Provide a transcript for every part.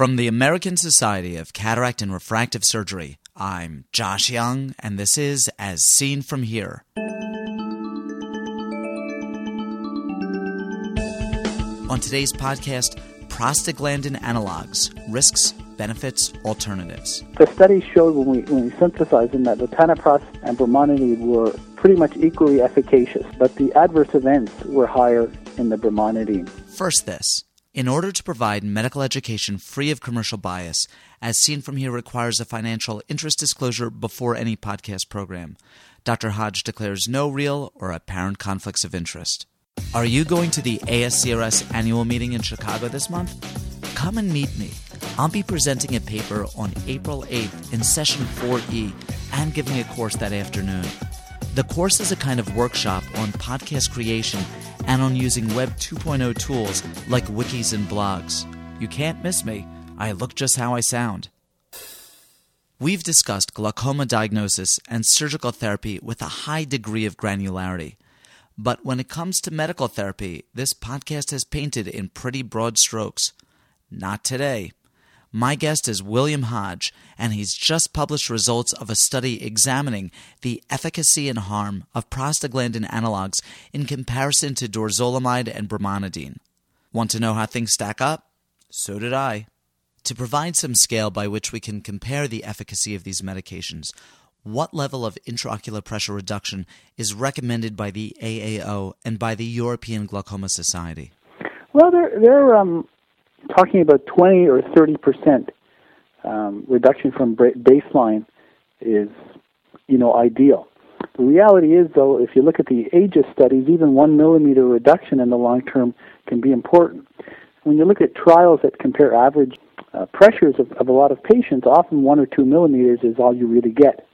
From the American Society of Cataract and Refractive Surgery, I'm Josh Young, and this is As Seen From Here. On today's podcast, prostaglandin analogs, risks, benefits, alternatives. The studies showed when we, when we synthesized them that latanoprost and brimonidine were pretty much equally efficacious, but the adverse events were higher in the brimonidine. First, this. In order to provide medical education free of commercial bias, as seen from here requires a financial interest disclosure before any podcast program. Dr. Hodge declares no real or apparent conflicts of interest. Are you going to the ASCRS annual meeting in Chicago this month? Come and meet me. I'll be presenting a paper on April 8th in session 4E and giving a course that afternoon. The course is a kind of workshop on podcast creation and on using Web 2.0 tools like wikis and blogs. You can't miss me. I look just how I sound. We've discussed glaucoma diagnosis and surgical therapy with a high degree of granularity. But when it comes to medical therapy, this podcast has painted in pretty broad strokes. Not today. My guest is William Hodge, and he's just published results of a study examining the efficacy and harm of prostaglandin analogs in comparison to dorzolamide and brimonidine. Want to know how things stack up? So did I. To provide some scale by which we can compare the efficacy of these medications, what level of intraocular pressure reduction is recommended by the AAO and by the European Glaucoma Society? Well, they're, they're um, talking about 20 or 30 percent um, reduction from baseline is, you know, ideal. The reality is, though, if you look at the AGIS studies, even one millimeter reduction in the long term can be important. When you look at trials that compare average uh, pressures of, of a lot of patients, often one or two millimeters is all you really get.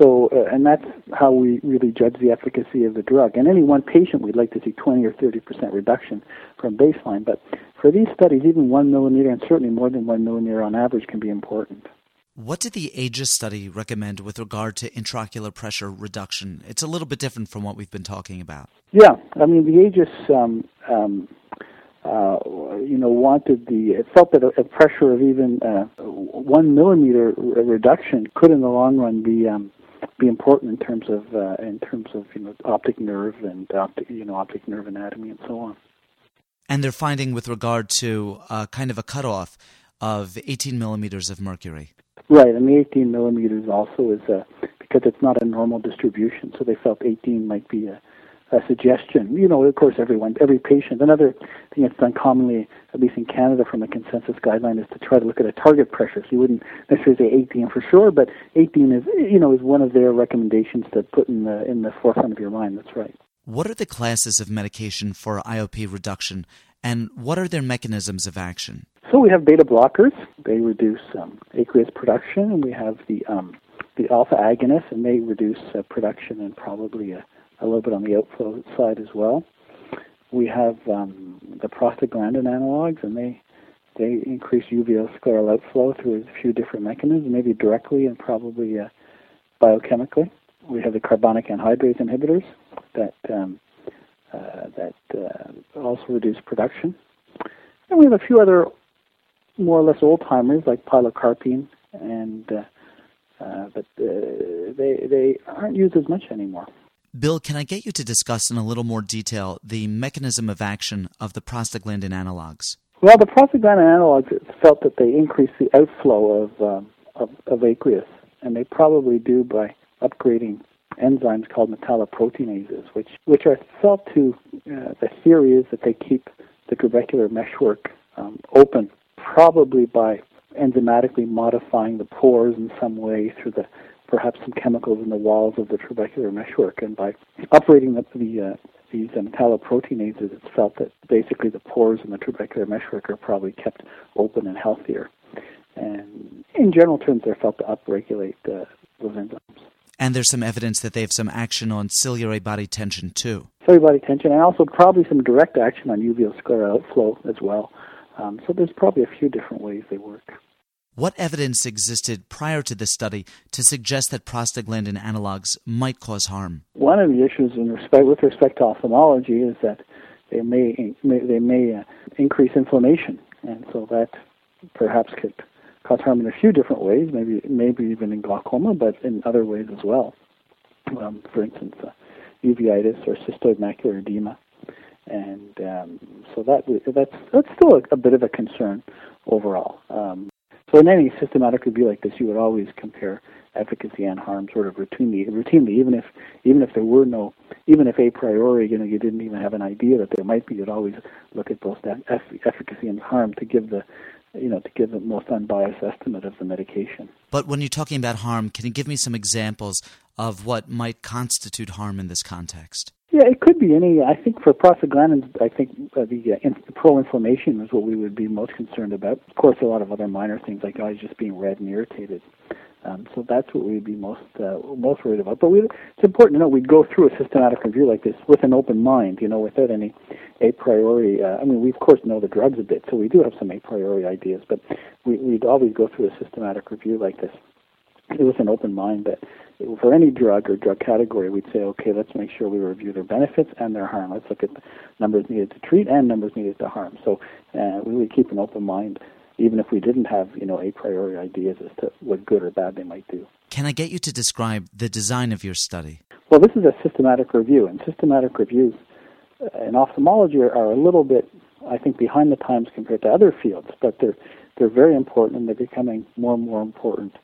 So, uh, and that's how we really judge the efficacy of the drug. In any one patient, we'd like to see 20 or 30 percent reduction from baseline. But for these studies, even one millimeter and certainly more than one millimeter on average can be important. What did the AGIS study recommend with regard to intraocular pressure reduction? It's a little bit different from what we've been talking about. Yeah, I mean the AGIS, um, um, uh, you know, wanted the it felt that a, a pressure of even uh, one millimeter reduction could, in the long run, be um, be important in terms of uh, in terms of you know optic nerve and optic you know optic nerve anatomy and so on. And they're finding with regard to uh, kind of a cutoff of 18 millimeters of mercury. Right, and the 18 millimeters also is uh, because it's not a normal distribution, so they felt 18 might be a a suggestion. You know, of course, everyone, every patient. Another thing that's done commonly, at least in Canada, from a consensus guideline, is to try to look at a target pressure. So you wouldn't necessarily say 18 for sure, but 18 is, you know, is one of their recommendations to put in the in the forefront of your mind. That's right. What are the classes of medication for IOP reduction, and what are their mechanisms of action? So we have beta blockers. They reduce um, aqueous production, and we have the um, the alpha agonists, and they reduce uh, production and probably a a little bit on the outflow side as well. We have um, the prostaglandin analogs, and they they increase uveoscleral outflow through a few different mechanisms, maybe directly and probably uh, biochemically. We have the carbonic anhydrase inhibitors that um, uh, that uh, also reduce production, and we have a few other more or less old timers like pilocarpine, and uh, uh, but uh, they they aren't used as much anymore. Bill, can I get you to discuss in a little more detail the mechanism of action of the prostaglandin analogs? Well, the prostaglandin analogs felt that they increase the outflow of, um, of, of aqueous, and they probably do by upgrading enzymes called metalloproteinases, which which are felt to uh, the theory is that they keep the trabecular meshwork um, open, probably by enzymatically modifying the pores in some way through the perhaps some chemicals in the walls of the trabecular meshwork. And by operating the, the uh, these uh, metalloproteinases, it's felt that basically the pores in the trabecular meshwork are probably kept open and healthier. And in general terms, they're felt to upregulate uh, those enzymes. And there's some evidence that they have some action on ciliary body tension too. Ciliary body tension, and also probably some direct action on uveoscleral outflow as well. Um, so there's probably a few different ways they work. What evidence existed prior to this study to suggest that prostaglandin analogs might cause harm? One of the issues in respect, with respect to ophthalmology is that they may, they may uh, increase inflammation, and so that perhaps could cause harm in a few different ways, maybe maybe even in glaucoma, but in other ways as well. Um, for instance, uh, uveitis or cystoid macular edema, and um, so that that's that's still a, a, bit of a concern overall. Um, so in any systematic review like this, you would always compare efficacy and harm sort of routinely, routinely, even if even if there were no, even if a priori, you know, you didn't even have an idea that there might be, you'd always look at both that efficacy and harm to give the you know, to give the most unbiased estimate of the medication. But when you're talking about harm, can you give me some examples of what might constitute harm in this context? Yeah, it could be any. I think for prostaglandins, I think uh, the, uh, in, pro-inflammation is what we would be most concerned about. Of course, a lot of other minor things like eyes just being red and irritated. Um, so that's what we'd be most uh, most worried about. But we, it's important to know we'd go through a systematic review like this with an open mind, you know, without any a priori. Uh, I mean, we of course know the drugs a bit, so we do have some a priori ideas, but we, we'd always go through a systematic review like this with an open mind. That for any drug or drug category, we'd say, okay, let's make sure we review their benefits and their harm. Let's look at the numbers needed to treat and numbers needed to harm. So uh, we would keep an open mind even if we didn't have, you know, a priori ideas as to what good or bad they might do. Can I get you to describe the design of your study? Well, this is a systematic review, and systematic reviews uh, in ophthalmology are, are a little bit, I think, behind the times compared to other fields, but they're they're very important, and they're becoming more and more important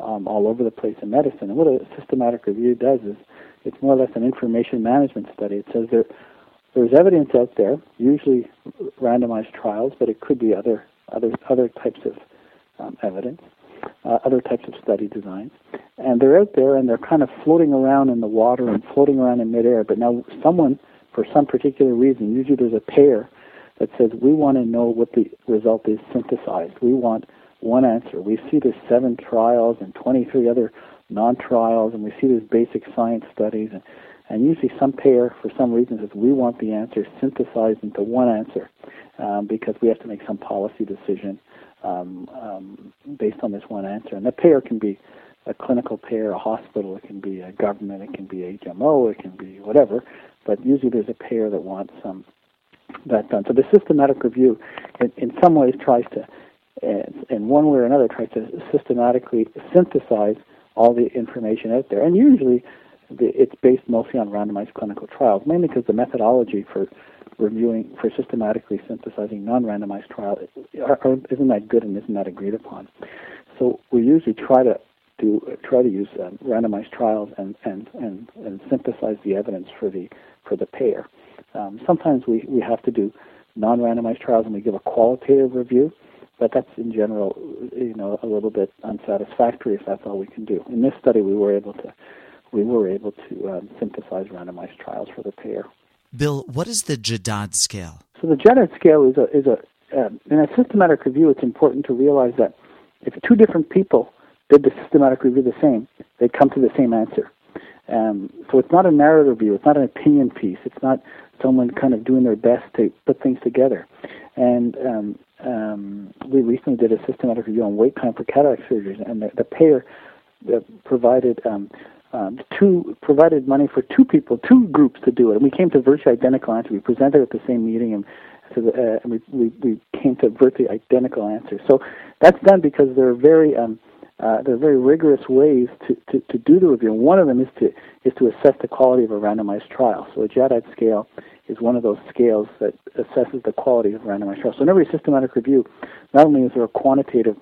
um, all over the place in medicine. And what a systematic review does is it's more or less an information management study. It says there there's evidence out there, usually randomized trials, but it could be other other other types of um, evidence, uh, other types of study designs, and they're out there and they're kind of floating around in the water and floating around in midair. But now someone, for some particular reason, usually there's a pair that says we want to know what the result is synthesized. We want one answer. We see there's seven trials and 23 other non-trials, and we see there's basic science studies, and, and usually some pair, for some reason, says we want the answer synthesized into one answer um, because we have to make some policy decision um, um, based on this one answer. And the payer can be a clinical payer, a hospital, it can be a government, it can be HMO, it can be whatever. But usually there's a payer that wants um, that done. So the systematic review, in, in some ways, tries to, in one way or another, tries to systematically synthesize all the information out there. And usually it's based mostly on randomized clinical trials, mainly because the methodology for reviewing for systematically synthesizing non-randomized trials isn't that good and isn't that agreed upon. So we usually try to do try to use um, randomized trials and, and, and, and synthesize the evidence for the for the payer. Um, sometimes we, we have to do non-randomized trials and we give a qualitative review, but that's in general you know a little bit unsatisfactory if that's all we can do. In this study, we were able to we were able to um, synthesize randomized trials for the payer. Bill, what is the Jadad scale? So the Jadad scale is a is a uh, in a systematic review. It's important to realize that if two different people did the systematic review the same, they'd come to the same answer. Um, so it's not a narrative review. It's not an opinion piece. It's not someone kind of doing their best to put things together. And um, um, we recently did a systematic review on wait time for cataract surgeries, and the, the payer uh, provided um, um, two provided money for two people, two groups to do it, and we came to virtually identical answers. We presented at the same meeting, and the, uh, and we, we we came to virtually identical answers. So that's done because there are very um, uh, there are very rigorous ways to, to, to do the review. And one of them is to is to assess the quality of a randomized trial. So a JADAD scale is one of those scales that assesses the quality of randomized trials. So in every systematic review, not only is there a quantitative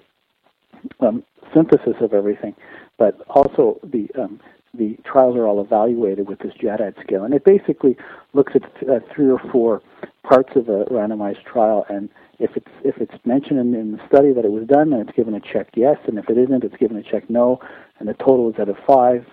um, synthesis of everything, but also the um, the trials are all evaluated with this JADAD scale, and it basically looks at uh, three or four parts of a randomized trial, and if it's if it's mentioned in, in, the study that it was done, then it's given a check yes, and if it isn't, it's given a check no, and the total is out of five,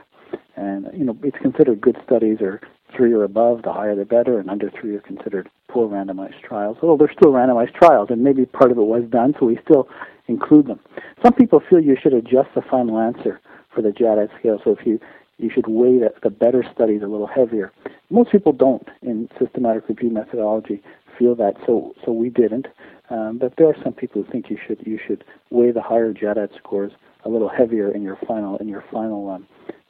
and you know it's considered good studies or three or above, the higher the better, and under three are considered poor randomized trials. Although they're still randomized trials, and maybe part of it was done, so we still include them. Some people feel you should adjust the final answer for the JADAD scale. So if you you should weigh the, the better studies a little heavier. Most people don't in systematic review methodology feel that, so so we didn't. Um, but there are some people who think you should you should weigh the higher JADAD scores a little heavier in your final in your final um,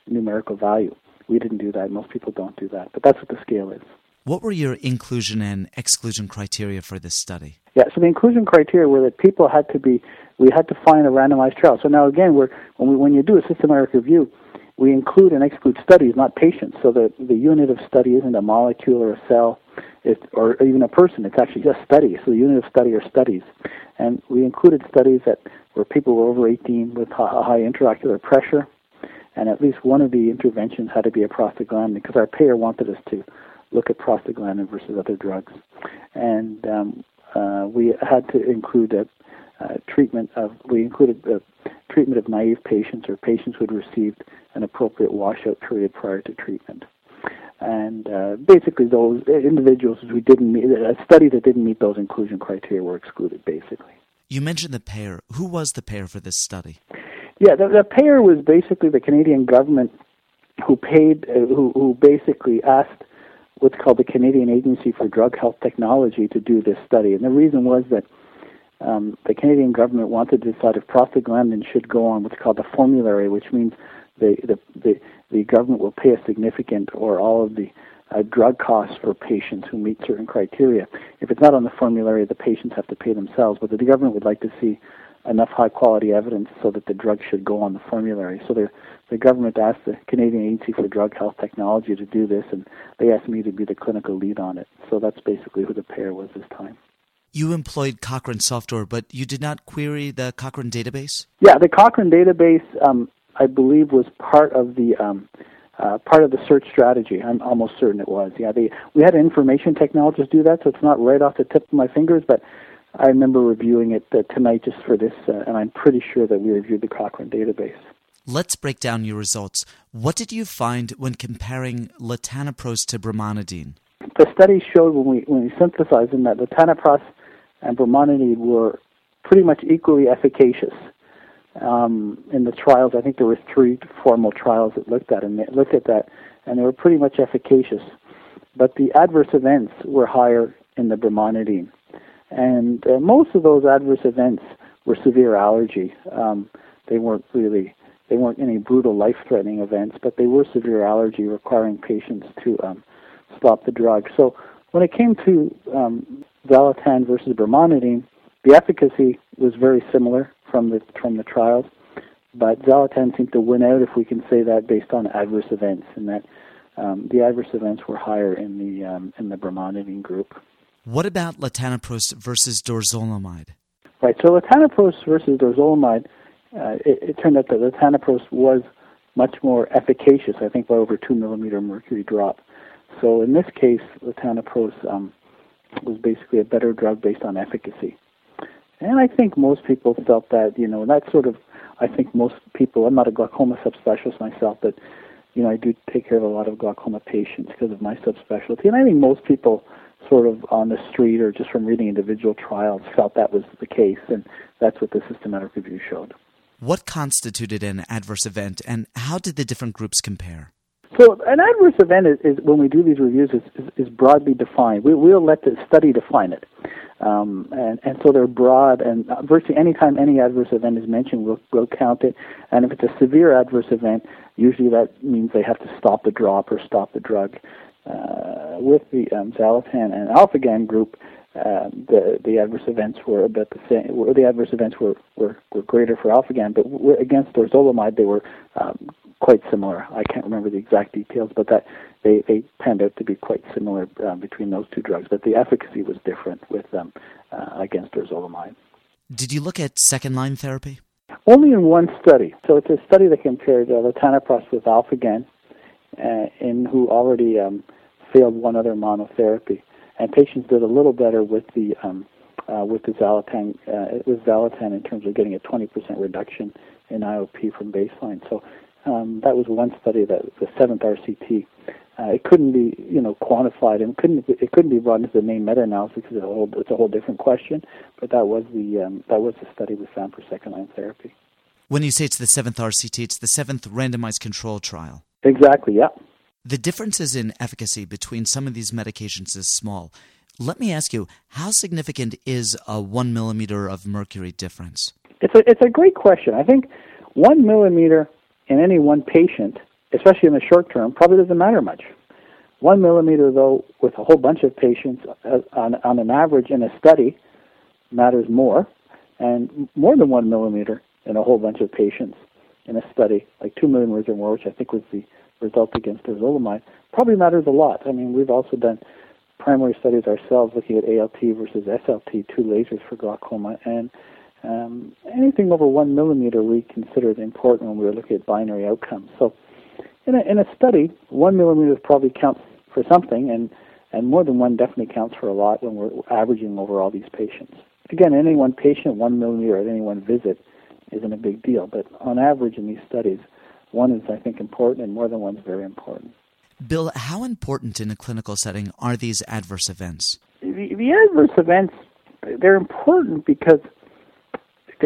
numerical value. We didn't do that. Most people don't do that, but that's what the scale is. What were your inclusion and exclusion criteria for this study? Yeah, so the inclusion criteria were that people had to be we had to find a randomized trial. So now again, we're, when, we, when you do a systematic review, we include and exclude studies, not patients. So the, the unit of study isn't a molecule or a cell it, or even a person. It's actually just studies. So the unit of study are studies. And we included studies that where people were over 18 with high intraocular pressure, and at least one of the interventions had to be a prostaglandin because our payer wanted us to look at prostaglandin versus other drugs. And um, uh, we had to include a, treatment of, we included the treatment of naive patients or patients who had received an appropriate washout period prior to treatment. And uh, basically, those individuals who didn't meet a study that didn't meet those inclusion criteria were excluded. Basically, you mentioned the payer. Who was the payer for this study? Yeah, the, the payer was basically the Canadian government, who paid, uh, who who basically asked what's called the Canadian Agency for Drug Health Technology to do this study. And the reason was that um, the Canadian government wanted to decide if prostaglandin should go on what's called the formulary, which means the, the, the, the government will pay a significant or all of the uh, drug costs for patients who meet certain criteria. If it's not on the formulary, the patients have to pay themselves, but the government would like to see enough high quality evidence so that the drug should go on the formulary. So the, the government asked the Canadian Agency for Drug Health Technology to do this, and they asked me to be the clinical lead on it. So that's basically who the pair was this time. You employed Cochrane software, but you did not query the Cochrane database? Yeah, the Cochrane database um, I believe was part of the um, uh, part of the search strategy. I'm almost certain it was. Yeah, they, we had information technologists do that, so it's not right off the tip of my fingers, but I remember reviewing it uh, tonight just for this, uh, and I'm pretty sure that we reviewed the Cochrane database. Let's break down your results. What did you find when comparing latanoprost to brimonidine? The study showed when we when we synthesized them that latanoprost and brimonidine were pretty much equally efficacious um, in the trials. I think there were three formal trials that looked at and looked at that, and they were pretty much efficacious. But the adverse events were higher in the brimonidine, and uh, most of those adverse events were severe allergy. Um, they weren't really they weren't any brutal life-threatening events, but they were severe allergy requiring patients to um, stop the drug. So when it came to um, Xalatan versus brimonidine, the efficacy was very similar from the from the trials, but Xalatan seemed to win out, if we can say that, based on adverse events, and that um, the adverse events were higher in the um, in the brimonidine group. What about latanoprost versus dorzolamide? Right. So latanoprost versus dorzolamide, uh, it, it, turned out that latanoprost was much more efficacious. I think by over two millimeter mercury drop. So in this case, latanoprost um, was basically a better drug based on efficacy. And I think most people felt that, you know, that sort of, I think most people, I'm not a glaucoma subspecialist myself, but, you know, I do take care of a lot of glaucoma patients because of my subspecialty. And I think most people sort of on the street or just from reading individual trials felt that was the case. And that's what the systematic review showed. What constituted an adverse event and how did the different groups compare? So an adverse event is, is when we do these reviews is, is, is broadly defined. We, we'll let the study define it. Um, and, and so they're broad, and virtually any time any adverse event is mentioned, we'll, we'll count it. And if it's a severe adverse event, usually that means they have to stop the drop or stop the drug. Uh, with the um, Xalatan and Alphagan group, uh, the the adverse events were about the same. The adverse events were, were, were greater for Alphagan, but against dorzolamide they were um, quite similar. I can't remember the exact details, but that they, they panned out to be quite similar uh, between those two drugs. But the efficacy was different with them uh, against dorzolamide. Did you look at second line therapy? Only in one study. So it's a study that compared uh, latanoprost with alphagan, uh, in who already um, failed one other monotherapy, and patients did a little better with the um, uh, with the Xalatan uh, with Xalatan in terms of getting a 20% reduction in IOP from baseline. So um, that was one study that the seventh RCT. Uh, it couldn't be, you know, quantified and couldn't it couldn't be brought into the main meta-analysis because it's a whole it's a whole different question. But that was the um, that was the study we found for second line therapy. When you say it's the seventh RCT, it's the seventh randomized control trial. Exactly. Yeah. The differences in efficacy between some of these medications is small. Let me ask you, how significant is a one millimeter of mercury difference? It's a it's a great question. I think one millimeter in any one patient, especially in the short term, probably doesn't matter much. One millimeter, though, with a whole bunch of patients uh, on, on an average in a study, matters more. and more than one millimeter in a whole bunch of patients in a study, like two millimeters or more, which I think was the result against dorzolamide, probably matters a lot. I mean, we've also done primary studies ourselves looking at ALT versus SLT, two lasers for glaucoma, and um, anything over one millimeter we considered important when we were looking at binary outcomes. So, in a, in a study, one millimeter probably counts for something, and and more than one definitely counts for a lot when we're averaging over all these patients. Again, any one patient, one millimeter at any one visit isn't a big deal, but on average in these studies, one is, I think, important, and more than one is very important. Bill, how important in a clinical setting are these adverse events? The, the adverse events, they're important because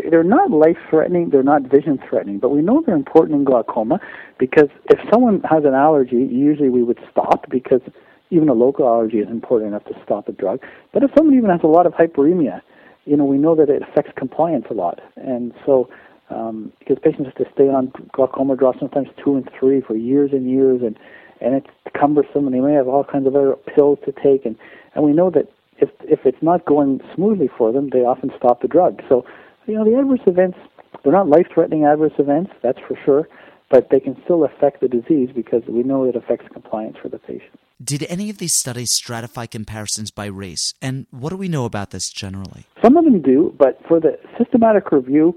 they're not life threatening, they're not vision threatening, but we know they're important in glaucoma because if someone has an allergy, usually we would stop because even a local allergy is important enough to stop a drug. But if someone even has a lot of hyperemia, you know, we know that it affects compliance a lot. And so, um, because patients have to stay on glaucoma drops sometimes two and three for years and years, and and it's cumbersome, and they may have all kinds of other pills to take, and and we know that if if it's not going smoothly for them, they often stop the drug. So, you know, the adverse events they're not life-threatening adverse events, that's for sure, but they can still affect the disease because we know it affects compliance for the patient. Did any of these studies stratify comparisons by race? And what do we know about this generally? Some of them do, but for the systematic review,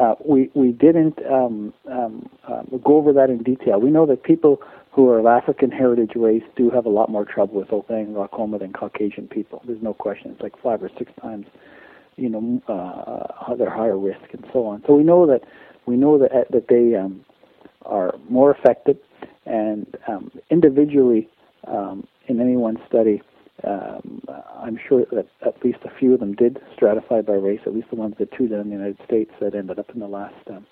uh, we we didn't um, um, uh, go over that in detail. We know that people who are of African heritage race do have a lot more trouble with open glaucoma than Caucasian people. There's no question. It's like five or six times, you know, uh, they're higher risk and so on. So we know that we know that that they um, are more affected, and um, individually um, in any one study, um, I'm sure that at least a few of them did stratify by race. At least the ones that two did in the United States that ended up in the last um,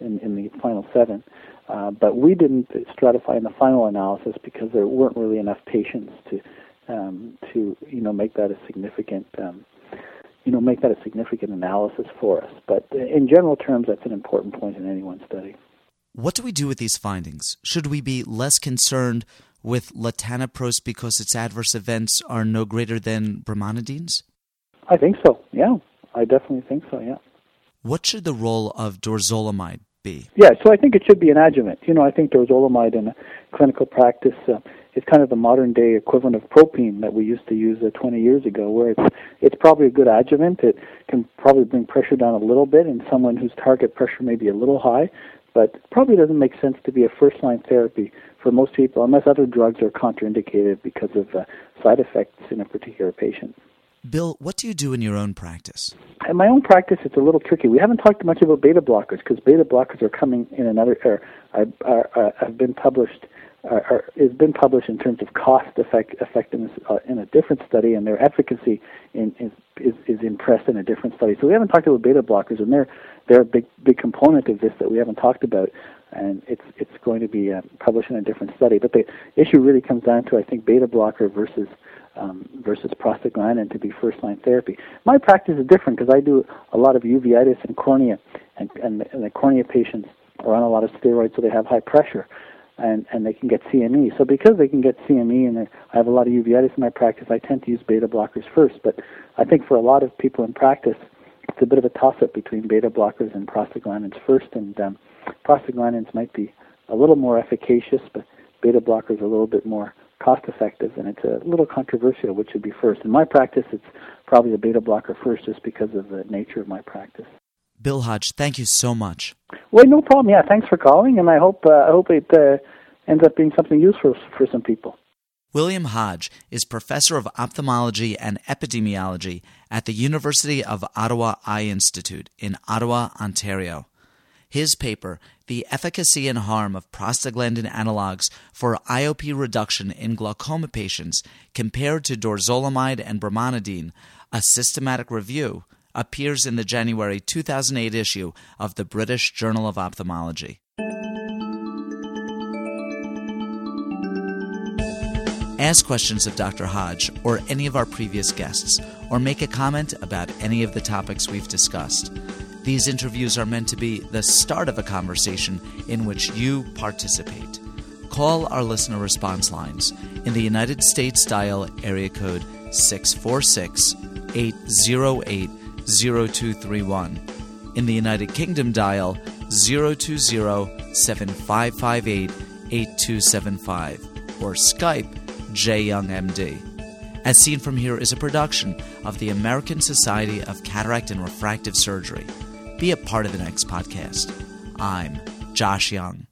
in, in the final seven. Uh, but we didn't stratify in the final analysis because there weren't really enough patients to um, to you know make that a significant um, you know make that a significant analysis for us. But in general terms, that's an important point in any one study. What do we do with these findings? Should we be less concerned with latanoprost because its adverse events are no greater than brimonidines? I think so. Yeah, I definitely think so. Yeah. What should the role of dorzolamide be? Yeah, so I think it should be an adjuvant. You know, I think dorzolamide in clinical practice uh, is kind of the modern day equivalent of propine that we used to use uh, 20 years ago, where it's it's probably a good adjuvant. It can probably bring pressure down a little bit in someone whose target pressure may be a little high, but probably doesn't make sense to be a first line therapy for most people unless other drugs are contraindicated because of uh, side effects in a particular patient. Bill, what do you do in your own practice? In my own practice, it's a little tricky. We haven't talked much about beta blockers because beta blockers are coming in another, or are, are, have been published, is been published in terms of cost effect, effectiveness uh, in a different study, and their efficacy in, is, is, is impressed in a different study. So we haven't talked about beta blockers, and they're they're a big big component of this that we haven't talked about and it's it's going to be uh, published in a different study. But the issue really comes down to I think beta blocker versus um, versus prostaglandin to be first line therapy. My practice is different because I do a lot of uveitis and cornea, and, and, and the cornea patients are on a lot of steroids, so they have high pressure. And, and they can get CME. So because they can get CME and I have a lot of uveitis in my practice, I tend to use beta blockers first. But I think for a lot of people in practice, it's a bit of a toss-up between beta blockers and prostaglandins first. And um, prostaglandins might be a little more efficacious, but beta blockers a little bit more cost effective, and it's a little controversial which should be first. In my practice, it's probably a beta blocker first just because of the nature of my practice. Bill Hodge, thank you so much. Well, no problem. Yeah, thanks for calling, and I hope uh, I hope it uh, ends up being something useful for some people. William Hodge is professor of ophthalmology and epidemiology at the University of Ottawa Eye Institute in Ottawa, Ontario. His paper, The Efficacy and Harm of Prostaglandin Analogs for IOP Reduction in Glaucoma Patients Compared to Dorzolamide and Brimonidine, a systematic review, appears in the January 2008 issue of the British Journal of Ophthalmology. Ask questions of Dr. Hodge or any of our previous guests, or make a comment about any of the topics we've discussed. These interviews are meant to be the start of a conversation in which you participate. Call our listener response lines. In the United States, dial area code 646 808 0231. In the United Kingdom, dial 020 7558 8275 or Skype JYoungMD. As Seen From Here is a production of the American Society of Cataract and Refractive Surgery. Be a part of the next podcast. I'm Josh Young.